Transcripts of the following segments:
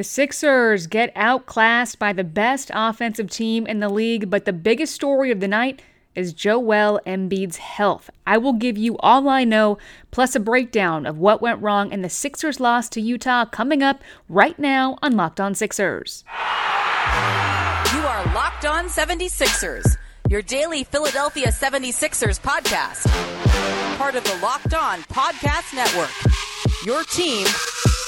The Sixers get outclassed by the best offensive team in the league, but the biggest story of the night is Joel Embiid's health. I will give you all I know, plus a breakdown of what went wrong in the Sixers' loss to Utah coming up right now on Locked On Sixers. You are Locked On 76ers, your daily Philadelphia 76ers podcast. Part of the Locked On Podcast Network. Your team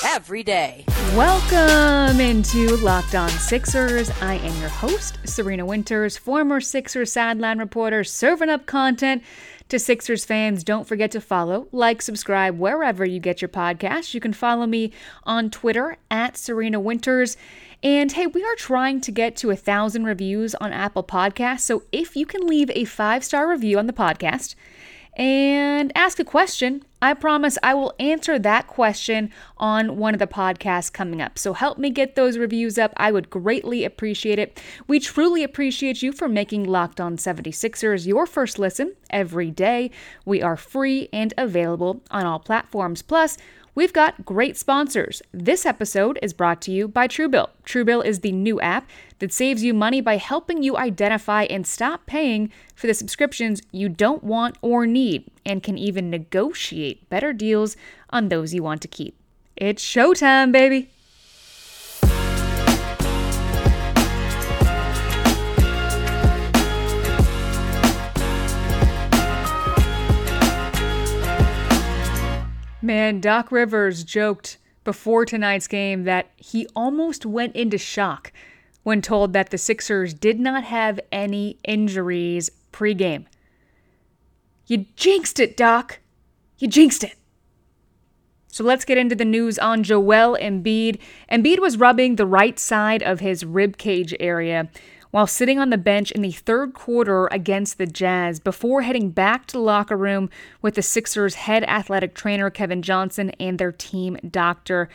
every day. Welcome into Locked On Sixers. I am your host, Serena Winters, former Sixers sideline reporter, serving up content to Sixers fans. Don't forget to follow, like, subscribe wherever you get your podcasts. You can follow me on Twitter at Serena Winters. And hey, we are trying to get to a thousand reviews on Apple Podcasts. So if you can leave a five star review on the podcast, and ask a question. I promise I will answer that question on one of the podcasts coming up. So help me get those reviews up. I would greatly appreciate it. We truly appreciate you for making Locked On 76ers your first listen every day. We are free and available on all platforms. Plus, We've got great sponsors. This episode is brought to you by Truebill. Truebill is the new app that saves you money by helping you identify and stop paying for the subscriptions you don't want or need, and can even negotiate better deals on those you want to keep. It's showtime, baby! Man, Doc Rivers joked before tonight's game that he almost went into shock when told that the Sixers did not have any injuries pregame. You jinxed it, Doc. You jinxed it. So let's get into the news on Joel Embiid. Embiid was rubbing the right side of his rib cage area while sitting on the bench in the third quarter against the Jazz before heading back to the locker room with the Sixers' head athletic trainer Kevin Johnson and their team doctor.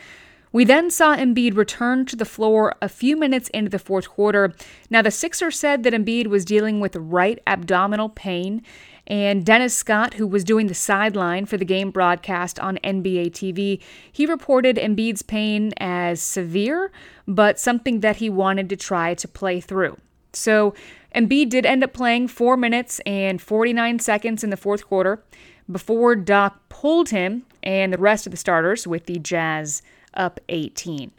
We then saw Embiid return to the floor a few minutes into the fourth quarter. Now, the Sixers said that Embiid was dealing with right abdominal pain, and Dennis Scott, who was doing the sideline for the game broadcast on NBA TV, he reported Embiid's pain as severe, but something that he wanted to try to play through. So Embiid did end up playing four minutes and 49 seconds in the fourth quarter before Doc pulled him and the rest of the starters with the Jazz up 18.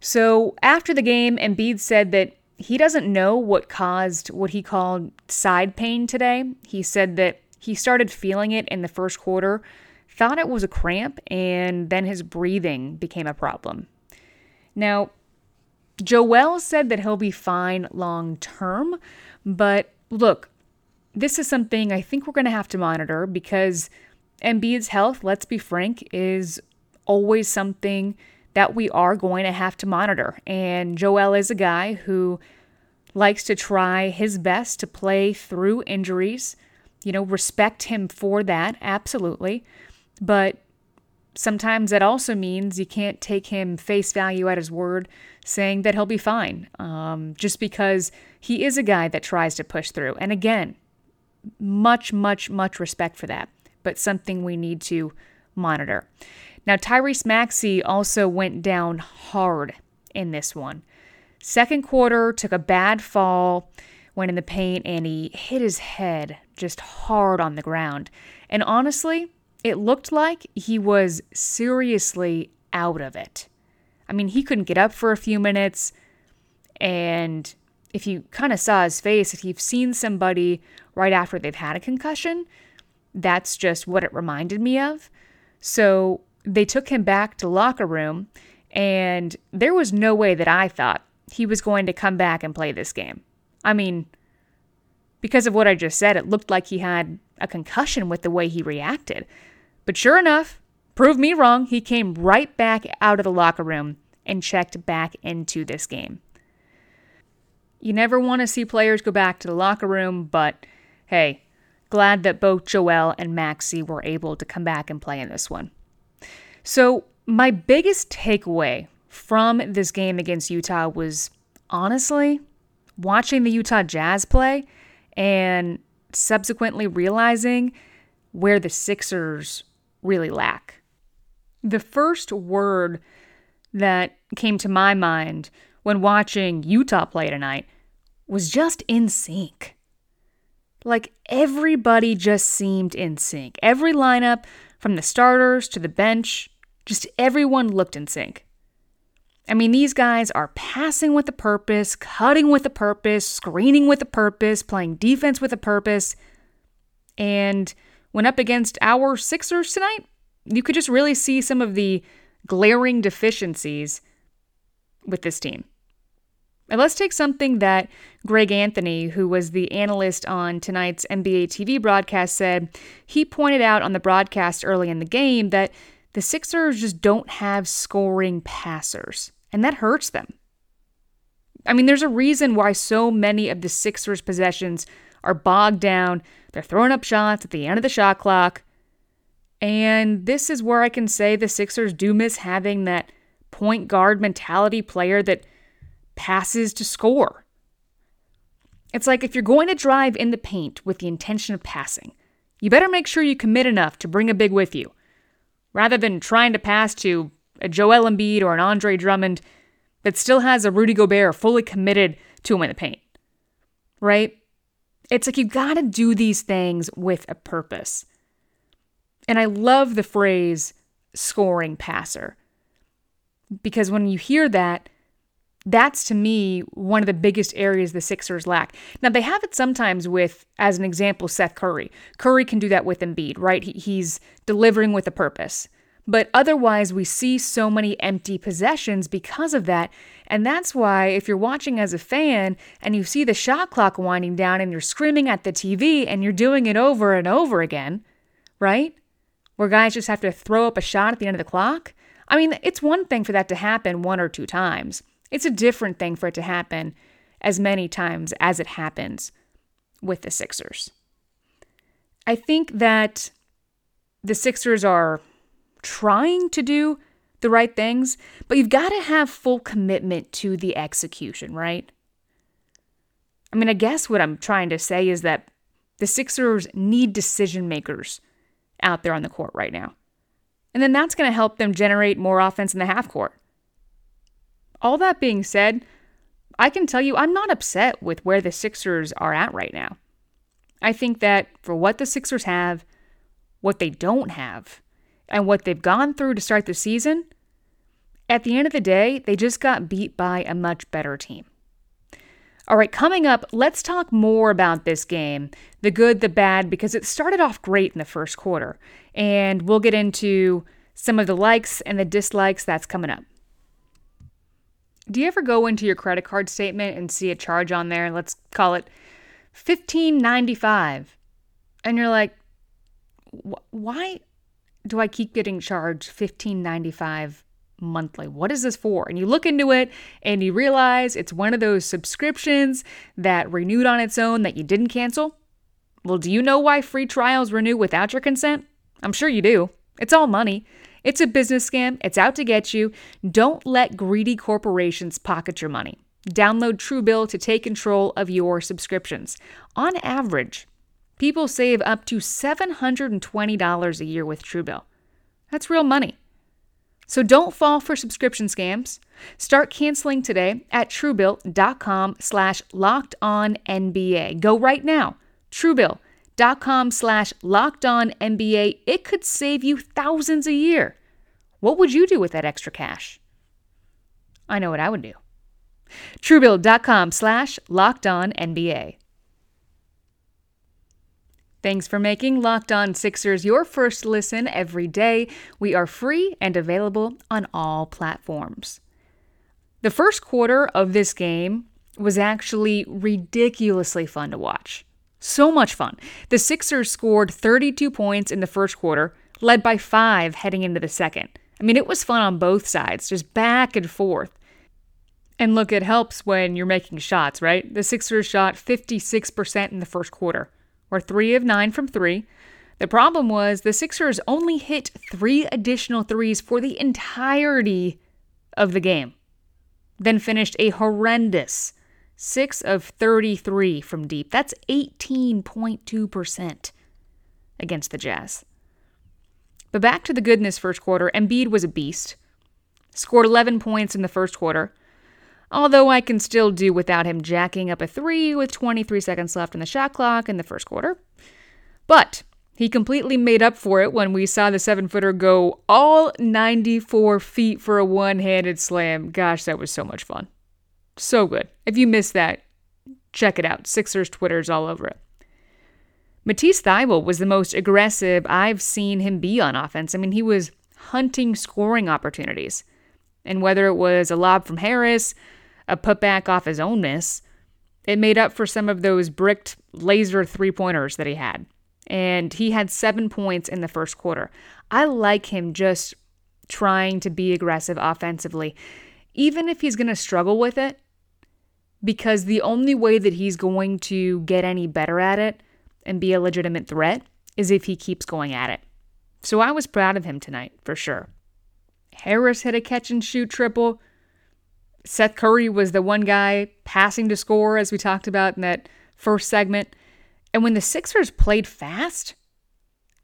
So after the game, Embiid said that he doesn't know what caused what he called side pain today. He said that he started feeling it in the first quarter, thought it was a cramp, and then his breathing became a problem. Now, Joel said that he'll be fine long term, but look, this is something I think we're going to have to monitor because Embiid's health, let's be frank, is always something that we are going to have to monitor. And Joel is a guy who likes to try his best to play through injuries. You know, respect him for that, absolutely. But sometimes that also means you can't take him face value at his word saying that he'll be fine um, just because he is a guy that tries to push through. And again, much, much, much respect for that, but something we need to monitor. Now, Tyrese Maxey also went down hard in this one. Second quarter, took a bad fall, went in the paint, and he hit his head just hard on the ground. And honestly, it looked like he was seriously out of it. I mean, he couldn't get up for a few minutes. And if you kind of saw his face, if you've seen somebody right after they've had a concussion, that's just what it reminded me of. So they took him back to locker room, and there was no way that I thought he was going to come back and play this game. I mean, because of what I just said, it looked like he had a concussion with the way he reacted. But sure enough, prove me wrong, he came right back out of the locker room and checked back into this game. You never want to see players go back to the locker room, but hey, glad that both Joel and Maxey were able to come back and play in this one. So, my biggest takeaway from this game against Utah was honestly watching the Utah Jazz play and subsequently realizing where the Sixers really lack. The first word that came to my mind when watching Utah play tonight was just in sync. Like everybody just seemed in sync. Every lineup, from the starters to the bench, just everyone looked in sync. I mean, these guys are passing with a purpose, cutting with a purpose, screening with a purpose, playing defense with a purpose. And when up against our Sixers tonight, you could just really see some of the glaring deficiencies with this team. And let's take something that Greg Anthony, who was the analyst on tonight's NBA TV broadcast, said. He pointed out on the broadcast early in the game that the Sixers just don't have scoring passers, and that hurts them. I mean, there's a reason why so many of the Sixers' possessions are bogged down. They're throwing up shots at the end of the shot clock. And this is where I can say the Sixers do miss having that point guard mentality player that passes to score. It's like if you're going to drive in the paint with the intention of passing, you better make sure you commit enough to bring a big with you, rather than trying to pass to a Joel Embiid or an Andre Drummond that still has a Rudy Gobert fully committed to him in the paint. Right? It's like you gotta do these things with a purpose. And I love the phrase scoring passer. Because when you hear that, that's to me one of the biggest areas the Sixers lack. Now they have it sometimes with, as an example, Seth Curry. Curry can do that with Embiid, right? he's delivering with a purpose. But otherwise, we see so many empty possessions because of that. And that's why, if you're watching as a fan and you see the shot clock winding down and you're screaming at the TV and you're doing it over and over again, right? Where guys just have to throw up a shot at the end of the clock. I mean, it's one thing for that to happen one or two times. It's a different thing for it to happen as many times as it happens with the Sixers. I think that the Sixers are trying to do the right things, but you've got to have full commitment to the execution, right? I mean, I guess what I'm trying to say is that the Sixers need decision makers out there on the court right now. And then that's going to help them generate more offense in the half court. All that being said, I can tell you I'm not upset with where the Sixers are at right now. I think that for what the Sixers have, what they don't have, and what they've gone through to start the season, at the end of the day, they just got beat by a much better team. All right, coming up, let's talk more about this game the good, the bad, because it started off great in the first quarter. And we'll get into some of the likes and the dislikes that's coming up. Do you ever go into your credit card statement and see a charge on there? Let's call it 1595. And you're like, why do I keep getting charged 1595 monthly? What is this for? And you look into it and you realize it's one of those subscriptions that renewed on its own that you didn't cancel. Well, do you know why free trials renew without your consent? I'm sure you do. It's all money. It's a business scam. It's out to get you. Don't let greedy corporations pocket your money. Download Truebill to take control of your subscriptions. On average, people save up to $720 a year with Truebill. That's real money. So don't fall for subscription scams. Start canceling today at truebill.com slash locked on NBA. Go right now. Truebill com slash locked on NBA. It could save you thousands a year. What would you do with that extra cash? I know what I would do. Truebill.com slash locked on NBA. Thanks for making Locked On Sixers your first listen every day. We are free and available on all platforms. The first quarter of this game was actually ridiculously fun to watch. So much fun. The Sixers scored 32 points in the first quarter, led by five heading into the second. I mean, it was fun on both sides, just back and forth. And look, it helps when you're making shots, right? The Sixers shot 56% in the first quarter, or three of nine from three. The problem was the Sixers only hit three additional threes for the entirety of the game, then finished a horrendous 6 of 33 from deep. That's 18.2% against the Jazz. But back to the goodness first quarter, Embiid was a beast. scored 11 points in the first quarter, although I can still do without him jacking up a three with 23 seconds left in the shot clock in the first quarter. But he completely made up for it when we saw the seven footer go all 94 feet for a one handed slam. Gosh, that was so much fun. So good. If you missed that, check it out. Sixers Twitter's all over it. Matisse Thybulle was the most aggressive I've seen him be on offense. I mean, he was hunting scoring opportunities. And whether it was a lob from Harris, a putback off his own miss, it made up for some of those bricked laser three pointers that he had. And he had seven points in the first quarter. I like him just trying to be aggressive offensively, even if he's going to struggle with it, because the only way that he's going to get any better at it and be a legitimate threat is if he keeps going at it. So I was proud of him tonight, for sure. Harris hit a catch and shoot triple. Seth Curry was the one guy passing to score, as we talked about in that first segment. And when the Sixers played fast,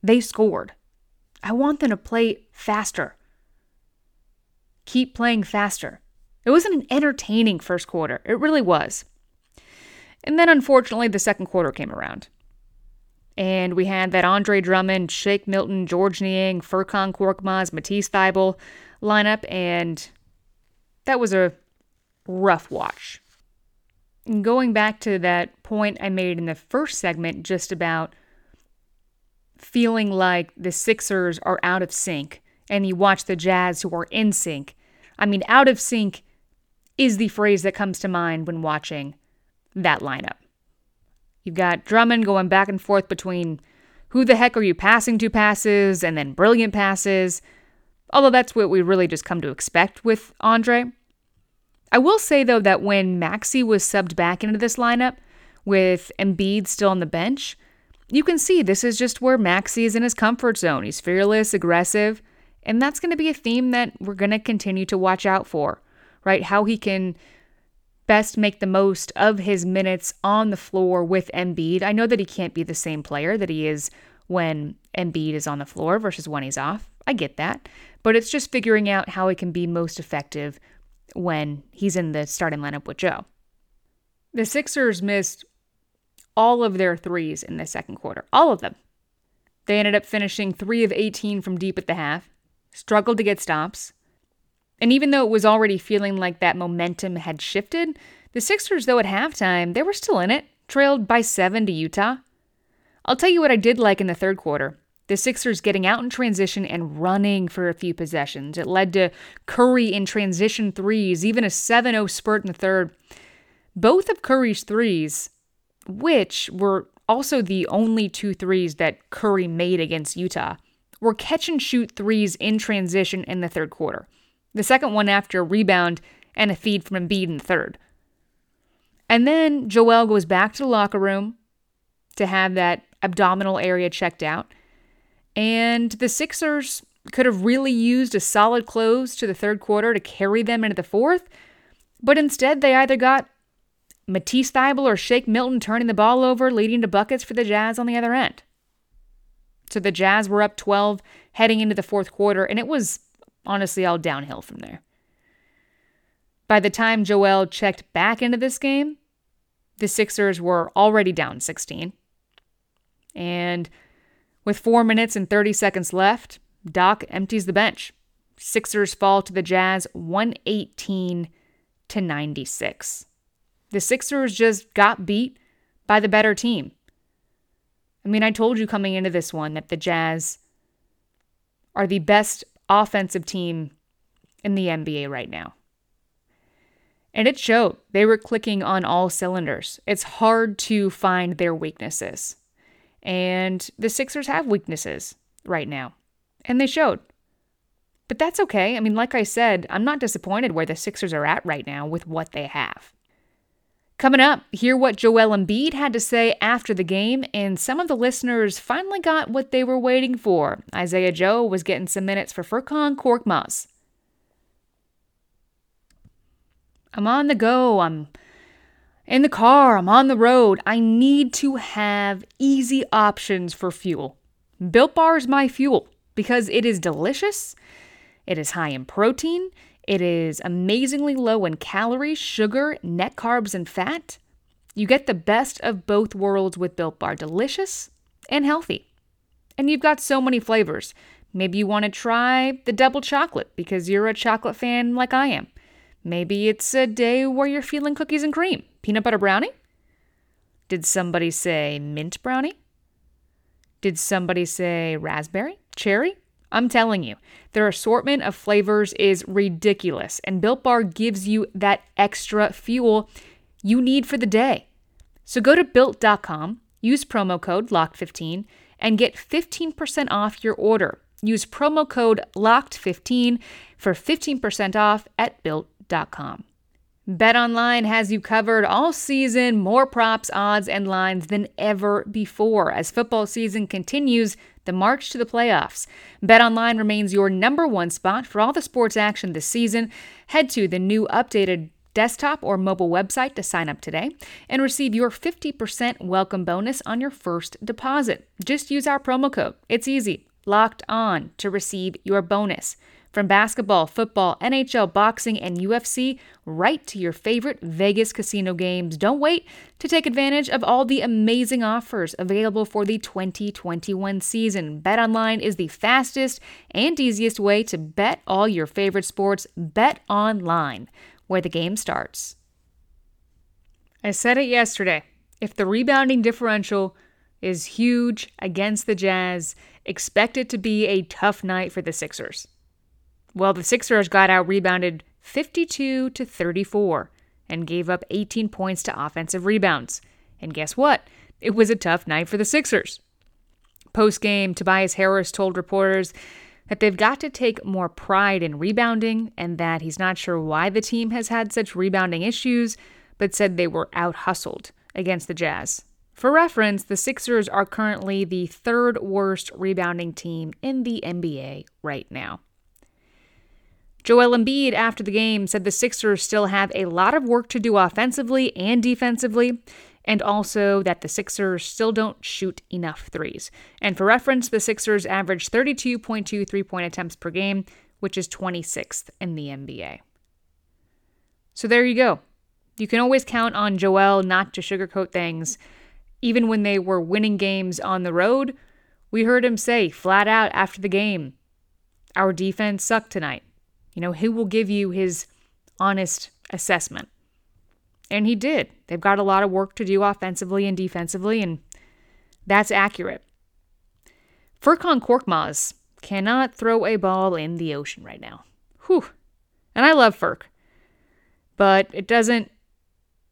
they scored. I want them to play faster. Keep playing faster. It wasn't an entertaining first quarter. It really was. And then unfortunately, the second quarter came around. And we had that Andre Drummond, Shake Milton, Georges Niang, Furkan Korkmaz, Matisse Thybulle lineup, and that was a rough watch. And going back to that point I made in the first segment just about feeling like the Sixers are out of sync and you watch the Jazz who are in sync. I mean, out of sync is the phrase that comes to mind when watching that lineup. You've got Drummond going back and forth between who the heck are you passing to passes and then brilliant passes, although that's what we really just come to expect with Andre. I will say, though, that when Maxey was subbed back into this lineup with Embiid still on the bench, you can see this is just where Maxey is in his comfort zone. He's fearless, aggressive, and that's going to be a theme that we're going to continue to watch out for, right? How he can best make the most of his minutes on the floor with Embiid. I know that he can't be the same player that he is when Embiid is on the floor versus when he's off. I get that. But it's just figuring out how he can be most effective when he's in the starting lineup with Joe. The Sixers missed all of their threes in the second quarter, all of them. They ended up finishing 3 of 18 from deep at the half, struggled to get stops, and even though it was already feeling like that momentum had shifted, the Sixers, though at halftime, they were still in it, trailed by seven to Utah. I'll tell you what I did like in the third quarter. The Sixers getting out in transition and running for a few possessions. It led to Curry in transition threes, even a 7 0 spurt in the third. Both of Curry's threes, which were also the only two threes that Curry made against Utah, were catch and shoot threes in transition in the third quarter. The second one after a rebound and a feed from Embiid in the third. And then Joel goes back to the locker room to have that abdominal area checked out. And the Sixers could have really used a solid close to the third quarter to carry them into the fourth, but instead they either got Matisse Thybulle or Shake Milton turning the ball over, leading to buckets for the Jazz on the other end. So the Jazz were up 12 heading into the fourth quarter, and it was honestly all downhill from there. By the time Joel checked back into this game, the Sixers were already down 16. And with 4 minutes and 30 seconds left, Doc empties the bench. Sixers fall to the Jazz 118 to 96. The Sixers just got beat by the better team. I mean, I told you coming into this one that the Jazz are the best offensive team in the NBA right now. And it showed. They were clicking on all cylinders. It's hard to find their weaknesses. And the Sixers have weaknesses right now. And they showed. But that's okay. I mean, like I said, I'm not disappointed where the Sixers are at right now with what they have. Coming up, hear what Joel Embiid had to say after the game, and some of the listeners finally got what they were waiting for. Isaiah Joe was getting some minutes for Furkan Korkmaz. I'm on the go. I'm in the car. I'm on the road. I need to have easy options for fuel. Built Bar is my fuel because it is delicious It is high in protein. It is amazingly low in calories, sugar, net carbs, and fat. You get the best of both worlds with Built Bar delicious and healthy. And you've got so many flavors. Maybe you want to try the double chocolate because you're a chocolate fan like I am. Maybe it's a day where you're feeling cookies and cream. Peanut butter brownie? Did somebody say mint brownie? Did somebody say raspberry? Cherry? I'm telling you, their assortment of flavors is ridiculous, and Built Bar gives you that extra fuel you need for the day. So go to built.com, use promo code LOCKED15, and get 15% off your order. Use promo code LOCKED15 for 15% off at built.com. BetOnline has you covered all season, more props, odds, and lines than ever before. As football season continues, the march to the playoffs. BetOnline remains your number one spot for all the sports action this season. Head to the new updated desktop or mobile website to sign up today and receive your 50% welcome bonus on your first deposit. Just use our promo code. It's easy. Locked on to receive your bonus. From basketball, football, NHL, boxing, and UFC, right to your favorite Vegas casino games. Don't wait to take advantage of all the amazing offers available for the 2021 season. BetOnline is the fastest and easiest way to bet all your favorite sports. Bet online, where the game starts. I said it yesterday. If the rebounding differential is huge against the Jazz, expect it to be a tough night for the Sixers. Well, the Sixers got out rebounded 52 to 34 and gave up 18 points to offensive rebounds. And guess what? It was a tough night for the Sixers. Post game, Tobias Harris told reporters that they've got to take more pride in rebounding and that he's not sure why the team has had such rebounding issues, but said they were out hustled against the Jazz. For reference, the Sixers are currently the third worst rebounding team in the NBA right now. Joel Embiid, after the game, said the Sixers still have a lot of work to do offensively and defensively, and also that the Sixers still don't shoot enough threes. And for reference, the Sixers average 32.2 three point attempts per game, which is 26th in the NBA. So there you go. You can always count on Joel not to sugarcoat things. Even when they were winning games on the road, we heard him say flat out after the game, Our defense sucked tonight. You know, who will give you his honest assessment? And he did. They've got a lot of work to do offensively and defensively, and that's accurate. Furkan Korkmaz cannot throw a ball in the ocean right now. Whew. And I love Furk. But it doesn't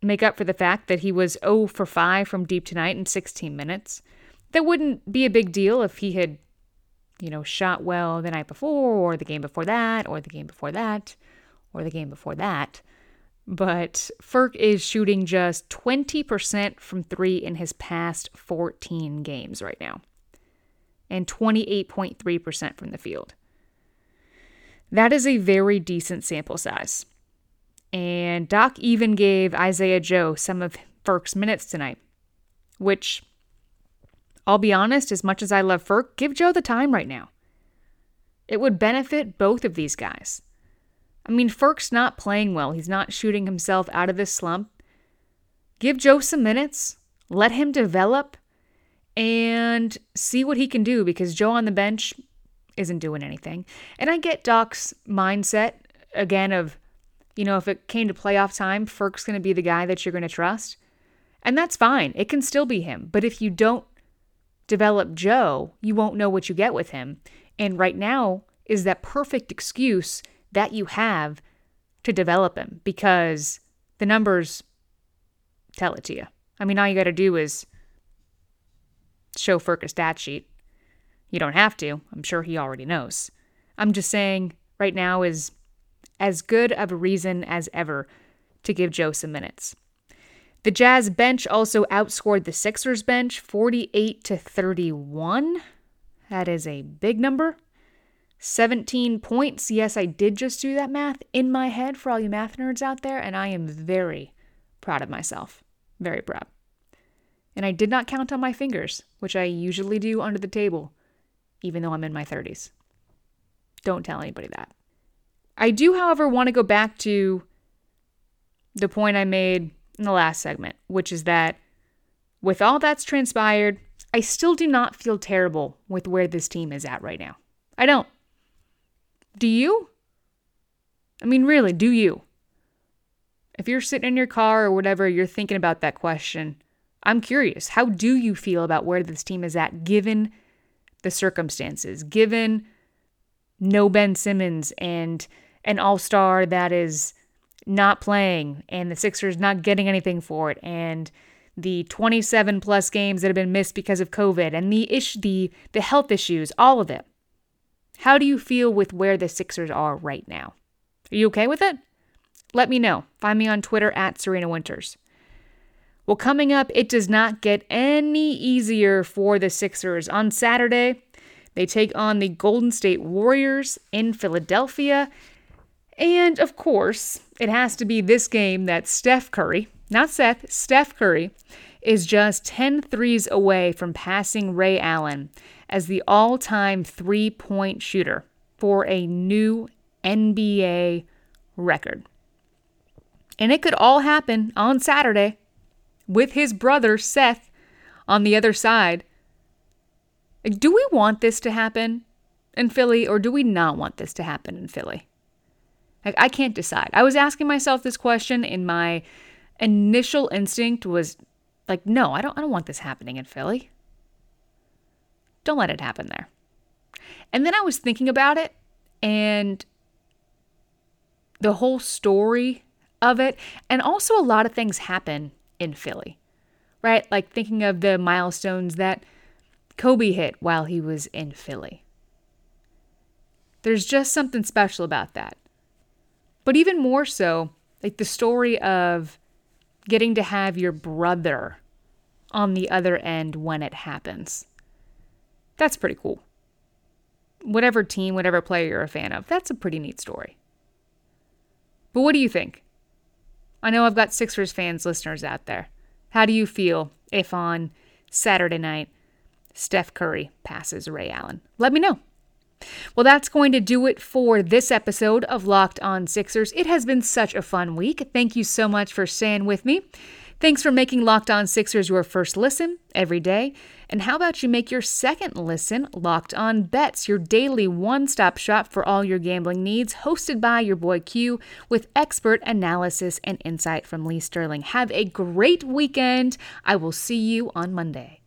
make up for the fact that he was 0 for 5 from deep tonight in 16 minutes. That wouldn't be a big deal if he had you know, shot well the night before, or the game before that, or the game before that, or the game before that. But Furk is shooting just 20% from three in his past 14 games right now, and 28.3% from the field. That is a very decent sample size. And Doc even gave Isaiah Joe some of Furk's minutes tonight, which I'll be honest, as much as I love Furk, give Joe the time right now. It would benefit both of these guys. I mean, Furk's not playing well. He's not shooting himself out of this slump. Give Joe some minutes, let him develop, and see what he can do because Joe on the bench isn't doing anything. And I get Doc's mindset again of, you know, if it came to playoff time, Furk's going to be the guy that you're going to trust. And that's fine. It can still be him. But if you don't develop Joe, you won't know what you get with him. And right now is that perfect excuse that you have to develop him because the numbers tell it to you. I mean, all you got to do is show Furk a stat sheet. You don't have to. I'm sure he already knows. I'm just saying right now is as good of a reason as ever to give Joe some minutes. The Jazz bench also outscored the Sixers bench 48 to 31. That is a big number. 17 points. Yes, I did just do that math in my head for all you math nerds out there, and I am very proud of myself. Very proud. And I did not count on my fingers, which I usually do under the table, even though I'm in my 30s. Don't tell anybody that. I do, however, want to go back to the point I made in the last segment, which is that with all that's transpired, I still do not feel terrible with where this team is at right now. I don't. Do you? I mean, really, do you? If you're sitting in your car or whatever, you're thinking about that question, I'm curious. How do you feel about where this team is at given the circumstances, given no Ben Simmons and an all star that is not playing and the Sixers not getting anything for it and the 27 plus games that have been missed because of COVID and the ish the the health issues, all of it. How do you feel with where the Sixers are right now? Are you okay with it? Let me know. Find me on Twitter at Serena Winters. Well, coming up, it does not get any easier for the Sixers. On Saturday, they take on the Golden State Warriors in Philadelphia. And of course, it has to be this game that Steph Curry, not Seth, Steph Curry, is just 10 threes away from passing Ray Allen as the all time three point shooter for a new NBA record. And it could all happen on Saturday with his brother Seth on the other side. Do we want this to happen in Philly or do we not want this to happen in Philly? Like, I can't decide. I was asking myself this question, and my initial instinct was like, no, I don't, I don't want this happening in Philly. Don't let it happen there. And then I was thinking about it and the whole story of it. And also, a lot of things happen in Philly, right? Like thinking of the milestones that Kobe hit while he was in Philly. There's just something special about that. But even more so, like the story of getting to have your brother on the other end when it happens. That's pretty cool. Whatever team, whatever player you're a fan of, that's a pretty neat story. But what do you think? I know I've got Sixers fans listeners out there. How do you feel if on Saturday night Steph Curry passes Ray Allen? Let me know. Well, that's going to do it for this episode of Locked On Sixers. It has been such a fun week. Thank you so much for staying with me. Thanks for making Locked On Sixers your first listen every day. And how about you make your second listen Locked On Bets, your daily one stop shop for all your gambling needs, hosted by your boy Q with expert analysis and insight from Lee Sterling. Have a great weekend. I will see you on Monday.